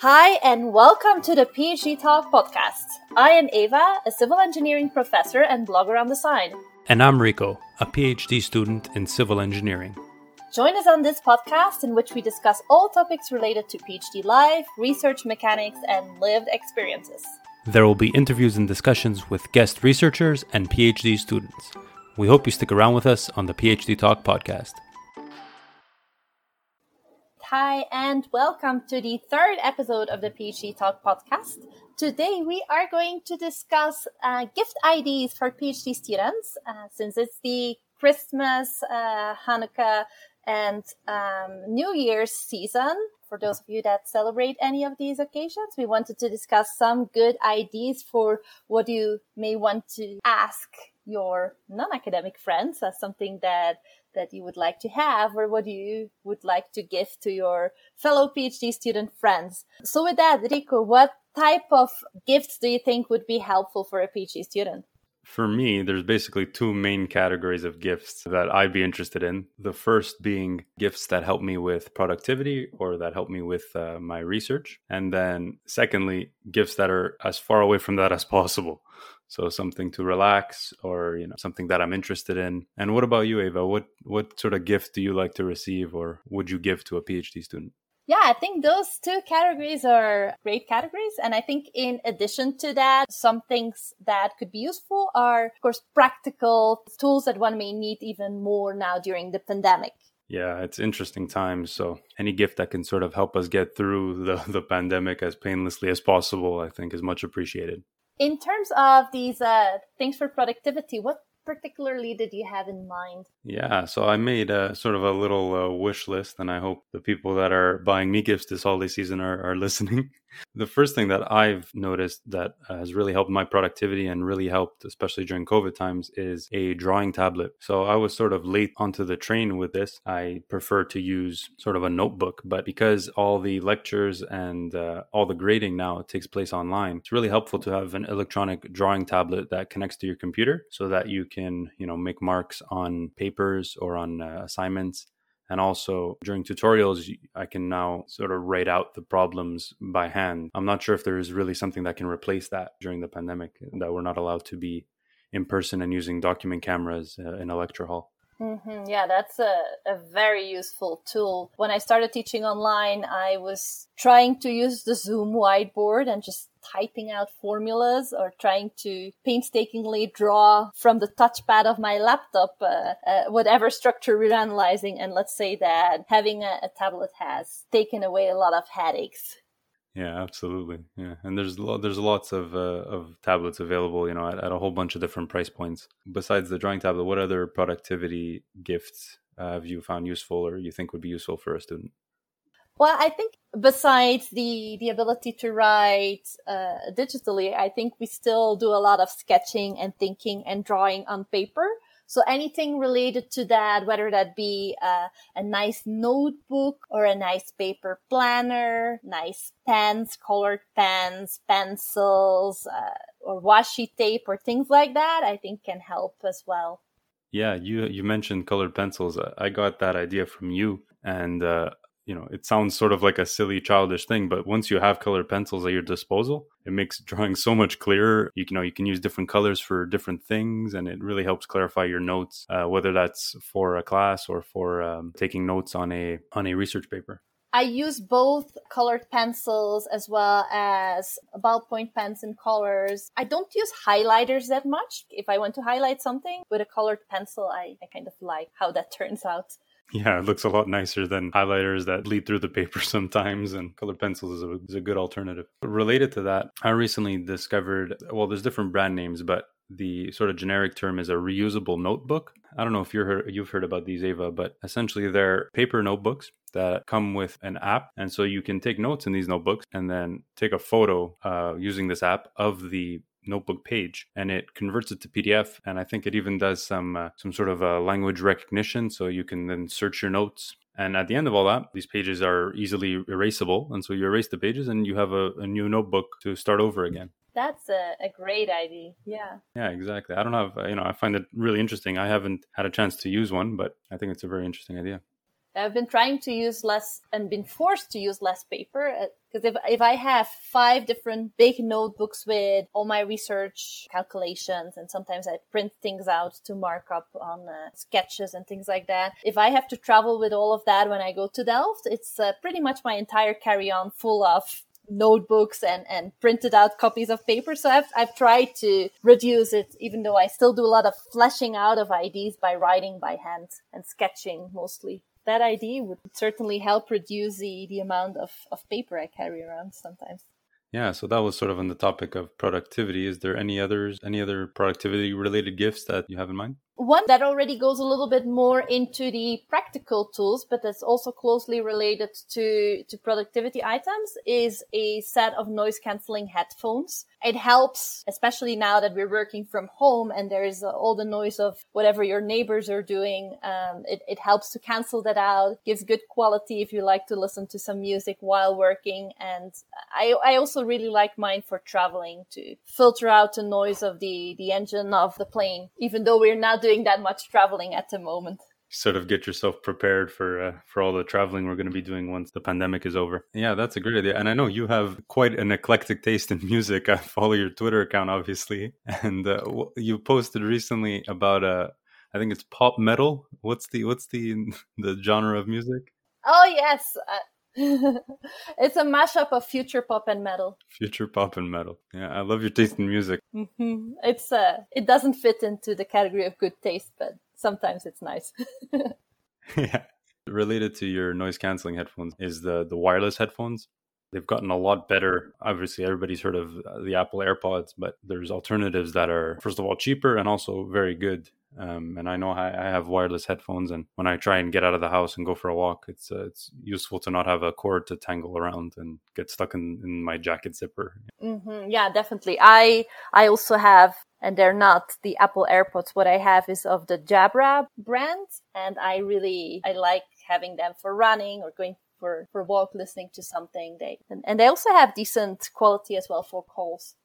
Hi, and welcome to the PhD Talk podcast. I am Eva, a civil engineering professor and blogger on the side. And I'm Rico, a PhD student in civil engineering. Join us on this podcast in which we discuss all topics related to PhD life, research mechanics, and lived experiences. There will be interviews and discussions with guest researchers and PhD students. We hope you stick around with us on the PhD Talk podcast. Hi, and welcome to the third episode of the PhD Talk podcast. Today, we are going to discuss uh, gift ideas for PhD students uh, since it's the Christmas, uh, Hanukkah, and um, New Year's season. For those of you that celebrate any of these occasions, we wanted to discuss some good ideas for what you may want to ask your non-academic friends as something that that you would like to have or what you would like to give to your fellow PhD student friends. So with that, Rico, what type of gifts do you think would be helpful for a PhD student? For me, there's basically two main categories of gifts that I'd be interested in. The first being gifts that help me with productivity or that help me with uh, my research. And then, secondly, gifts that are as far away from that as possible. So something to relax or you know something that I'm interested in. And what about you, Eva? What what sort of gift do you like to receive or would you give to a PhD student? Yeah, I think those two categories are great categories. And I think in addition to that, some things that could be useful are, of course, practical tools that one may need even more now during the pandemic. Yeah, it's interesting times. So any gift that can sort of help us get through the, the pandemic as painlessly as possible, I think is much appreciated. In terms of these uh, things for productivity, what particularly did you have in mind? Yeah, so I made a sort of a little uh, wish list, and I hope the people that are buying me gifts this holiday season are, are listening. The first thing that I've noticed that has really helped my productivity and really helped, especially during COVID times, is a drawing tablet. So I was sort of late onto the train with this. I prefer to use sort of a notebook, but because all the lectures and uh, all the grading now takes place online, it's really helpful to have an electronic drawing tablet that connects to your computer so that you can, you know, make marks on papers or on uh, assignments and also during tutorials, I can now sort of write out the problems by hand. I'm not sure if there is really something that can replace that during the pandemic, that we're not allowed to be in person and using document cameras uh, in a lecture hall. Mm-hmm. Yeah, that's a, a very useful tool. When I started teaching online, I was trying to use the Zoom whiteboard and just typing out formulas or trying to painstakingly draw from the touchpad of my laptop uh, uh, whatever structure we're analyzing. And let's say that having a, a tablet has taken away a lot of headaches. Yeah, absolutely. Yeah, and there's lo- there's lots of uh, of tablets available, you know, at, at, a whole bunch of different price points. Besides the drawing tablet, what other productivity gifts uh, have you found useful, or you think would be useful for a student? Well, I think besides the the ability to write uh, digitally, I think we still do a lot of sketching and thinking and drawing on paper. So anything related to that, whether that be uh, a nice notebook or a nice paper planner, nice pens, colored pens, pencils, uh, or washi tape or things like that, I think can help as well. Yeah, you you mentioned colored pencils. I got that idea from you, and uh, you know, it sounds sort of like a silly childish thing, but once you have colored pencils at your disposal, it makes drawing so much clearer. You, know, you can use different colors for different things, and it really helps clarify your notes, uh, whether that's for a class or for um, taking notes on a on a research paper. I use both colored pencils as well as ballpoint pens and colors. I don't use highlighters that much. If I want to highlight something with a colored pencil, I, I kind of like how that turns out. Yeah, it looks a lot nicer than highlighters that bleed through the paper sometimes, and colored pencils is a, is a good alternative. Related to that, I recently discovered well, there's different brand names, but the sort of generic term is a reusable notebook. I don't know if you're you've heard about these, Ava, but essentially they're paper notebooks that come with an app, and so you can take notes in these notebooks and then take a photo uh, using this app of the notebook page and it converts it to PDF. And I think it even does some uh, some sort of uh, language recognition, so you can then search your notes. And at the end of all that, these pages are easily erasable, and so you erase the pages and you have a, a new notebook to start over again. That's a, a great idea. Yeah. Yeah, exactly. I don't have, uh, you know, I find it really interesting. I haven't had a chance to use one, but I think it's a very interesting idea. I've been trying to use less and been forced to use less paper because if, if I have five different big notebooks with all my research calculations and sometimes I print things out to mark up on uh, sketches and things like that. If I have to travel with all of that when I go to Delft, it's uh, pretty much my entire carry on full of notebooks and, and printed out copies of paper. So I've, I've tried to reduce it, even though I still do a lot of fleshing out of ideas by writing by hand and sketching mostly. That idea would certainly help reduce the, the amount of, of paper I carry around sometimes. Yeah, so that was sort of on the topic of productivity. Is there any others, any other productivity related gifts that you have in mind? One that already goes a little bit more into the practical tools, but that's also closely related to, to productivity items is a set of noise canceling headphones. It helps, especially now that we're working from home and there is all the noise of whatever your neighbors are doing. Um, it, it helps to cancel that out, gives good quality if you like to listen to some music while working. And I, I also really like mine for traveling to filter out the noise of the, the engine of the plane, even though we're not doing that much traveling at the moment sort of get yourself prepared for uh, for all the traveling we're going to be doing once the pandemic is over. Yeah, that's a great idea. And I know you have quite an eclectic taste in music. I follow your Twitter account obviously, and uh, you posted recently about uh I think it's pop metal. What's the what's the the genre of music? Oh yes. Uh, it's a mashup of future pop and metal. Future pop and metal. Yeah, I love your taste in music. Mm-hmm. It's uh, it doesn't fit into the category of good taste, but sometimes it's nice. yeah. Related to your noise canceling headphones is the the wireless headphones. They've gotten a lot better. Obviously, everybody's heard of the Apple AirPods, but there's alternatives that are first of all cheaper and also very good. Um, and I know I, I, have wireless headphones, and when I try and get out of the house and go for a walk, it's uh, it's useful to not have a cord to tangle around and get stuck in, in my jacket zipper. Mm-hmm. Yeah, definitely. I I also have, and they're not the Apple AirPods. What I have is of the Jabra brand, and I really I like having them for running or going for for walk, listening to something. They and, and they also have decent quality as well for calls.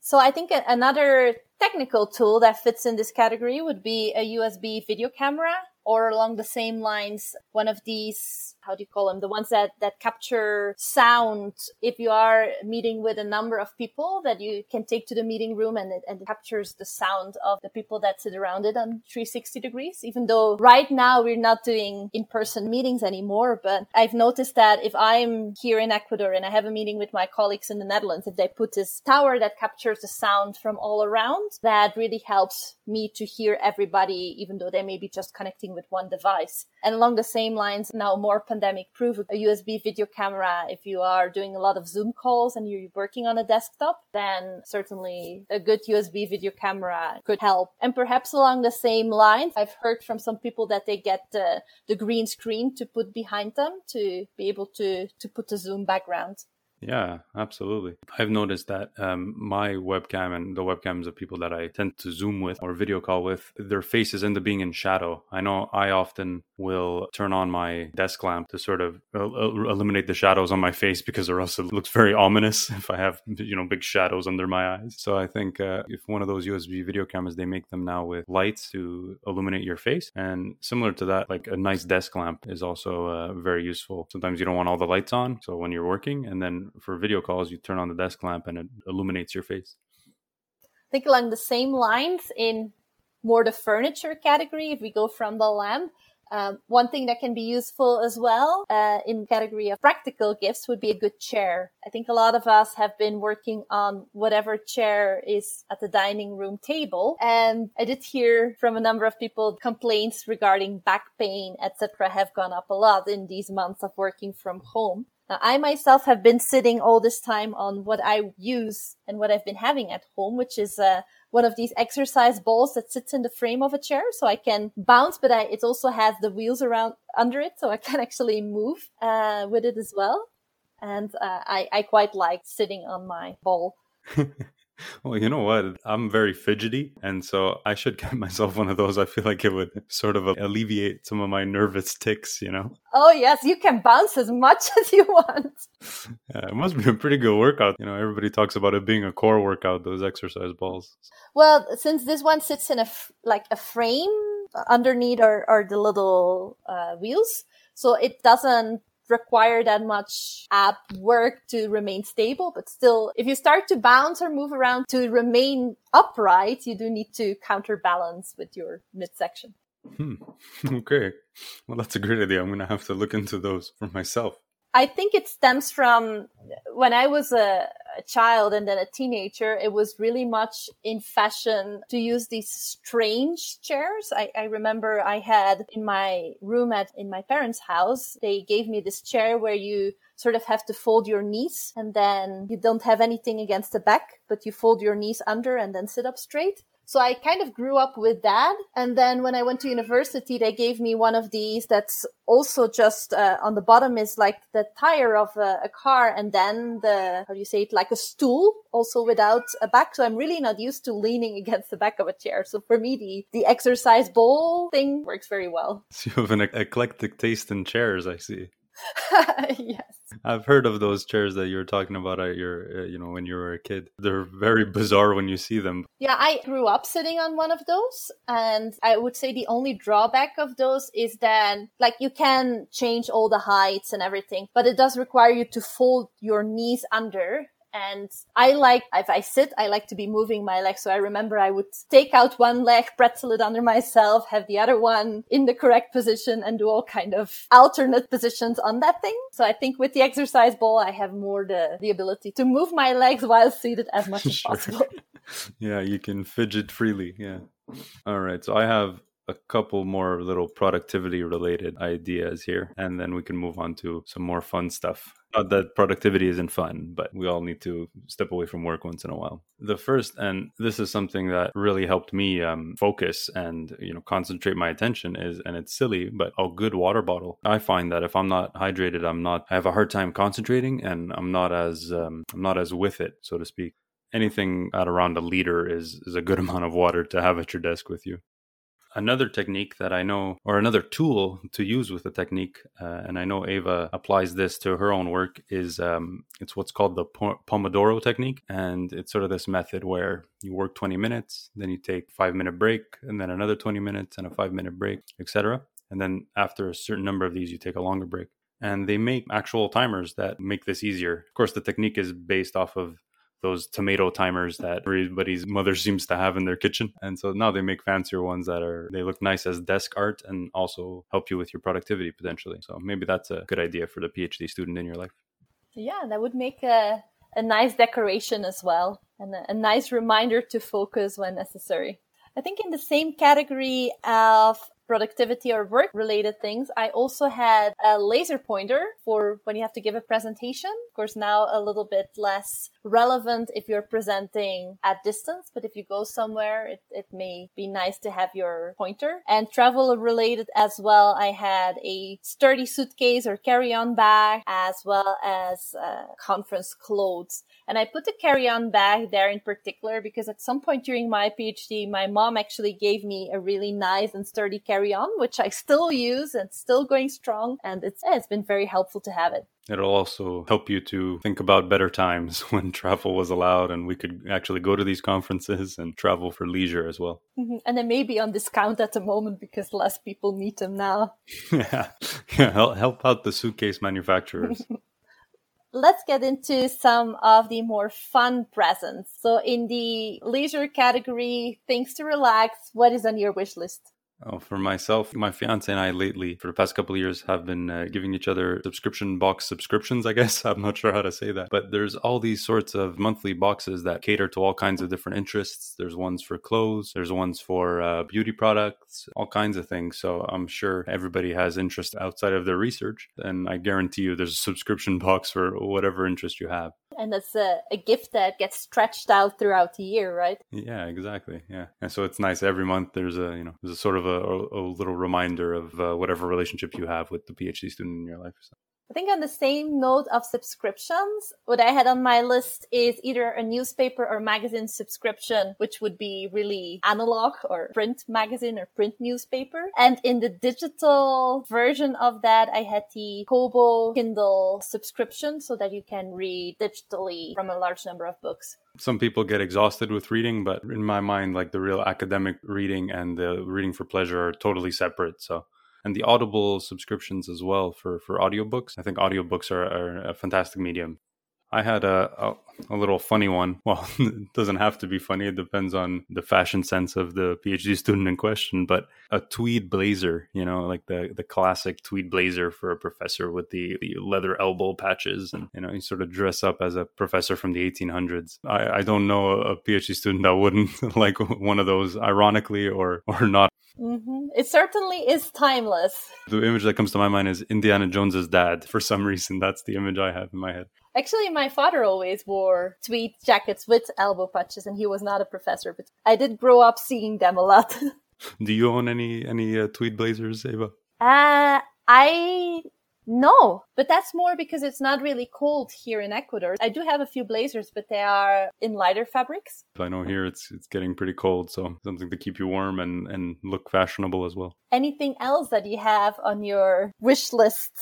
So I think another technical tool that fits in this category would be a USB video camera or along the same lines, one of these how do you call them? The ones that, that capture sound. If you are meeting with a number of people that you can take to the meeting room and it, and it captures the sound of the people that sit around it on 360 degrees, even though right now we're not doing in-person meetings anymore. But I've noticed that if I'm here in Ecuador and I have a meeting with my colleagues in the Netherlands, if they put this tower that captures the sound from all around, that really helps me to hear everybody, even though they may be just connecting with one device. And along the same lines, now more pandemic proof, a USB video camera. If you are doing a lot of Zoom calls and you're working on a desktop, then certainly a good USB video camera could help. And perhaps along the same lines, I've heard from some people that they get the, the green screen to put behind them to be able to, to put a Zoom background. Yeah, absolutely. I've noticed that um, my webcam and the webcams of people that I tend to Zoom with or video call with, their faces end up being in shadow. I know I often will turn on my desk lamp to sort of eliminate the shadows on my face because or else it looks very ominous if I have, you know, big shadows under my eyes. So I think uh, if one of those USB video cameras, they make them now with lights to illuminate your face. And similar to that, like a nice desk lamp is also uh, very useful. Sometimes you don't want all the lights on. So when you're working and then for video calls, you turn on the desk lamp and it illuminates your face. I think along the same lines in more the furniture category, if we go from the lamp, um, one thing that can be useful as well uh, in category of practical gifts would be a good chair. I think a lot of us have been working on whatever chair is at the dining room table, and I did hear from a number of people complaints regarding back pain, etc., have gone up a lot in these months of working from home. Now, I myself have been sitting all this time on what I use and what I've been having at home, which is uh, one of these exercise balls that sits in the frame of a chair, so I can bounce, but I, it also has the wheels around under it, so I can actually move uh, with it as well. And uh, I, I quite like sitting on my ball. Well, you know what? I'm very fidgety, and so I should get myself one of those. I feel like it would sort of alleviate some of my nervous tics, you know? Oh, yes, you can bounce as much as you want. Yeah, it must be a pretty good workout. You know, everybody talks about it being a core workout, those exercise balls. Well, since this one sits in a, like a frame underneath are, are the little uh, wheels, So it doesn't require that much ab work to remain stable, but still, if you start to bounce or move around to remain upright, you do need to counterbalance with your midsection. Hmm. Okay. Well, that's a great idea. I'm going to have to look into those for myself. I think it stems from when I was a, a, child and then a teenager, it was really much in fashion to use these strange chairs. I, I, remember I had in my room at, in my parents' house, they gave me this chair where you sort of have to fold your knees and then you don't have anything against the back, but you fold your knees under and then sit up straight. So I kind of grew up with that. And then when I went to university, they gave me one of these that's also just uh, on the bottom is like the tire of a, a, car and then the, how do you say it, like a stool also without a back. So I'm really not used to leaning against the back of a chair. So for me, the, the exercise bowl thing works very well. So you have an eclectic taste in chairs, I see. yes. I've heard of those chairs that you were talking about at your, uh, you know, when you were a kid. They're very bizarre when you see them. Yeah, I grew up sitting on one of those, and I would say the only drawback of those is that, like, you can change all the heights and everything, but it does require you to fold your knees under and I like, if I sit, I like to be moving my legs. So I remember I would take out one leg, pretzel it under myself, have the other one in the correct position and do all kind of alternate positions on that thing. So I think with the exercise ball, I have more the, the ability to move my legs while seated as much as sure. possible. yeah, you can fidget freely. Yeah. All right. So I have a couple more little productivity related ideas here, and then we can move on to some more fun stuff. Not that productivity isn't fun, but we all need to step away from work once in a while. The first, and this is something that really helped me um, focus and you know concentrate my attention, is and it's silly, but a good water bottle. I find that if I'm not hydrated, I'm not. I have a hard time concentrating, and I'm not as um, I'm not as with it, so to speak anything at around a liter is is a good amount of water to have at your desk with you another technique that I know, or another tool to use with the technique, uh, and I know Ava applies this to her own work, is um, it's what's called the Pomodoro technique. And it's sort of this method where you work 20 minutes, then you take five minute break, and then another 20 minutes and a five minute break, etc. And then after a certain number of these, you take a longer break. And they make actual timers that make this easier. Of course, the technique is based off of those tomato timers that everybody's mother seems to have in their kitchen. And so now they make fancier ones that are they look nice as desk art and also help you with your productivity potentially. So maybe that's a good idea for the PhD student in your life. Yeah, that would make a a nice decoration as well and a, a nice reminder to focus when necessary. I think in the same category of productivity or work related things, I also had a laser pointer for when you have to give a presentation. Of course, now a little bit less relevant if you're presenting at distance, but if you go somewhere, it, it may be nice to have your pointer. And travel related as well, I had a sturdy suitcase or carry on bag as well as uh, conference clothes. And I put the carry on bag there in particular because at some point during my PhD, my mom actually gave me a really nice and sturdy carry on, which I still use and still going strong. And it's, it's been very helpful to have it. It'll also help you to think about better times when travel was allowed and we could actually go to these conferences and travel for leisure as well. Mm-hmm. And they may be on discount at the moment because less people need them now. yeah, yeah help, help out the suitcase manufacturers. let's get into some of the more fun presents. So in the leisure category, things to relax, what is on your wish list? Oh, for myself, my fiance and I lately, for the past couple years, have been uh, giving each other subscription box subscriptions, I guess. I'm not sure how to say that. But there's all these sorts of monthly boxes that cater to all kinds of different interests. There's ones for clothes, there's ones for uh, beauty products, all kinds of things. So I'm sure everybody has interest outside of their research. And I guarantee you there's a subscription box for whatever interest you have and it's a, a gift that gets stretched out throughout the year right? Yeah exactly. Yeah. And so it's nice every month there's a you know there's a sort of a, a, a little reminder of uh, whatever relationship you have with the phd student in your life so. I think on the same note of subscriptions, what I had on my list is either a newspaper or magazine subscription, which would be really analog or print magazine or print newspaper. And in the digital version of that, I had the Kobo Kindle subscription so that you can read digitally from a large number of books some people get exhausted with reading, but in my mind, like the real academic reading and the reading for pleasure are totally separate. So and the Audible subscriptions as well for for audiobooks. I think audiobooks are, are a fantastic medium. I had a, a, a little funny one. Well, it doesn't have to be funny. It depends on the fashion sense of the PhD student in question. But a tweed blazer, you know, like the the classic tweed blazer for a professor with the, the leather elbow patches, and you know, you sort of dress up as a professor from the 1800s. I, I don't know a PhD student that wouldn't like one of those, ironically or or not. Mm-hmm. It certainly is timeless. The image that comes to my mind is Indiana Jones's dad. For some reason, that's the image I have in my head. Actually, my father always wore tweed jackets with elbow patches, and he was not a professor, but I did grow up seeing them a lot. Do you own any any uh, tweed blazers, Eva? Uh, I no, but that's more because it's not really cold here in Ecuador. I do have a few blazers, but they are in lighter fabrics. I know here it's it's getting pretty cold, so something to keep you warm and and look fashionable as well. Anything else that you have on your wish list?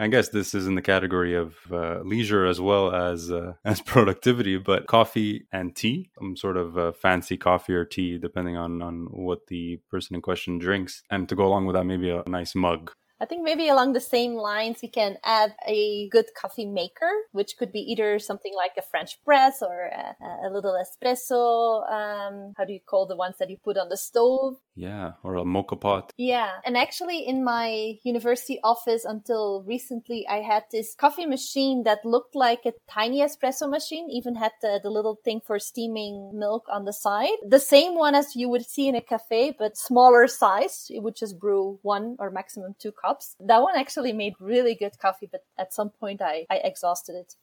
I guess this is in the category of uh, leisure as well as uh, as productivity, but coffee and tea, some sort of uh, fancy coffee or tea, depending on on what the person in question drinks, and to go along with that, maybe a nice mug. I think maybe along the same lines, we can add a good coffee maker, which could be either something like a French press or a, a little espresso. Um, how do you call the ones that you put on the stove? Yeah, or a moka pot. Yeah. And actually, in my university office until recently, I had this coffee machine that looked like a tiny espresso machine, even had the, the little thing for steaming milk on the side. The same one as you would see in a cafe, but smaller size. It would just brew one or maximum two cups. That one actually made really good coffee, but at some point I, I exhausted it.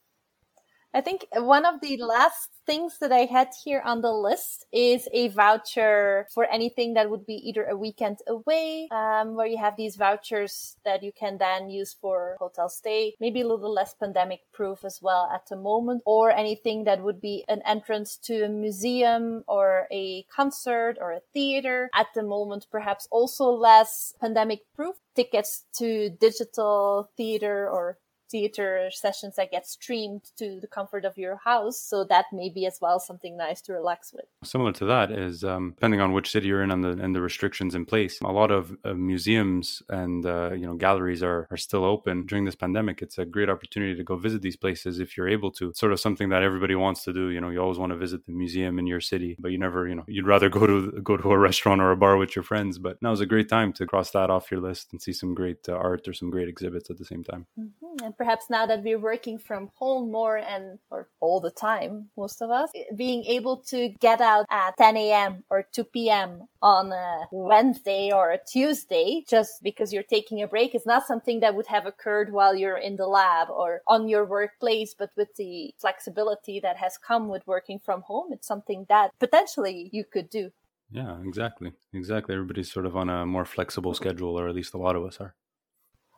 I think one of the last things that I had here on the list is a voucher for anything that would be either a weekend away, um, where you have these vouchers that you can then use for hotel stay, maybe a little less pandemic proof as well at the moment, or anything that would be an entrance to a museum or a concert or a theater. At the moment, perhaps also less pandemic proof tickets to digital theater or theater sessions that get streamed to the comfort of your house. So that may be as well something nice to relax with. Similar to that is um, depending on which city you're in and the and the restrictions in place. A lot of uh, museums and uh, you know galleries are are still open during this pandemic. It's a great opportunity to go visit these places if you're able to. It's sort of something that everybody wants to do. You know, you always want to visit the museum in your city, but you never, you know, you'd rather go to go to a restaurant or a bar with your friends. But now is a great time to cross that off your list and see some great uh, art or some great exhibits at the same time. Mm-hmm. Perhaps now that we're working from home more and or all the time, most of us, being able to get out at 10 a.m. or 2 p.m. on a Wednesday or a Tuesday just because you're taking a break is not something that would have occurred while you're in the lab or on your workplace, but with the flexibility that has come with working from home, it's something that potentially you could do. Yeah, exactly. Exactly. Everybody's sort of on a more flexible schedule, or at least a lot of us are.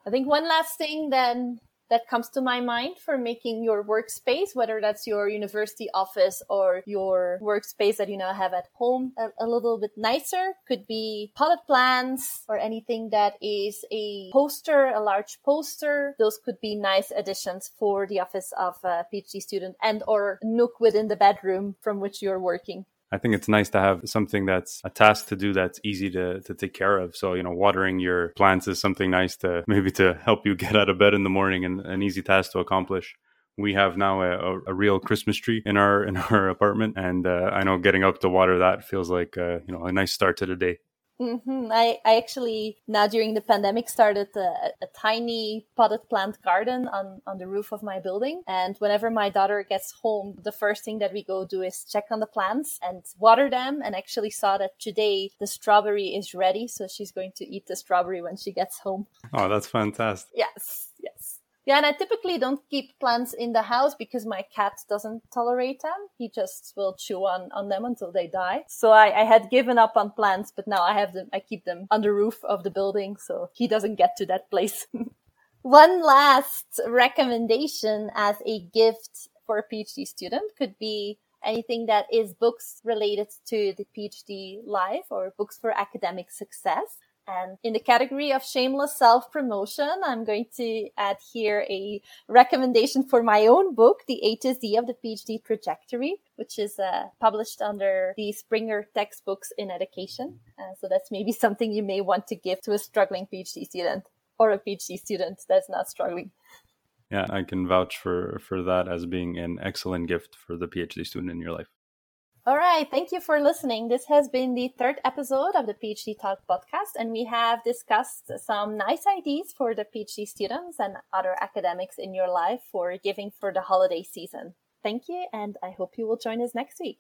I think one last thing then that comes to my mind for making your workspace, whether that's your university office or your workspace that you now have at home, a, a, little bit nicer. Could be potted plants or anything that is a poster, a large poster. Those could be nice additions for the office of a PhD student and or nook within the bedroom from which you're working. I think it's nice to have something that's a task to do that's easy to, to take care of. So, you know, watering your plants is something nice to maybe to help you get out of bed in the morning and an easy task to accomplish. We have now a, a real Christmas tree in our in our apartment, and uh, I know getting up to water that feels like uh, you know a nice start to the day. Mm-hmm. I, I actually now during the pandemic started a, a, tiny potted plant garden on, on the roof of my building. And whenever my daughter gets home, the first thing that we go do is check on the plants and water them. And actually saw that today the strawberry is ready. So she's going to eat the strawberry when she gets home. Oh, that's fantastic. Yes, yes. Yeah, and I typically don't keep plants in the house because my cat doesn't tolerate them. He just will chew on, on them until they die. So I, I had given up on plants, but now I have them, I keep them on the roof of the building so he doesn't get to that place. One last recommendation as a gift for a PhD student could be anything that is books related to the PhD life or books for academic success. And in the category of shameless self promotion, I'm going to add here a recommendation for my own book, The A to Z of the PhD Trajectory, which is uh, published under the Springer textbooks in education. Uh, so that's maybe something you may want to give to a struggling PhD student or a PhD student that's not struggling. Yeah, I can vouch for for that as being an excellent gift for the PhD student in your life. All right. Thank you for listening. This has been the third episode of the PhD Talk podcast, and we have discussed some nice ideas for the PhD students and other academics in your life for giving for the holiday season. Thank you, and I hope you will join us next week.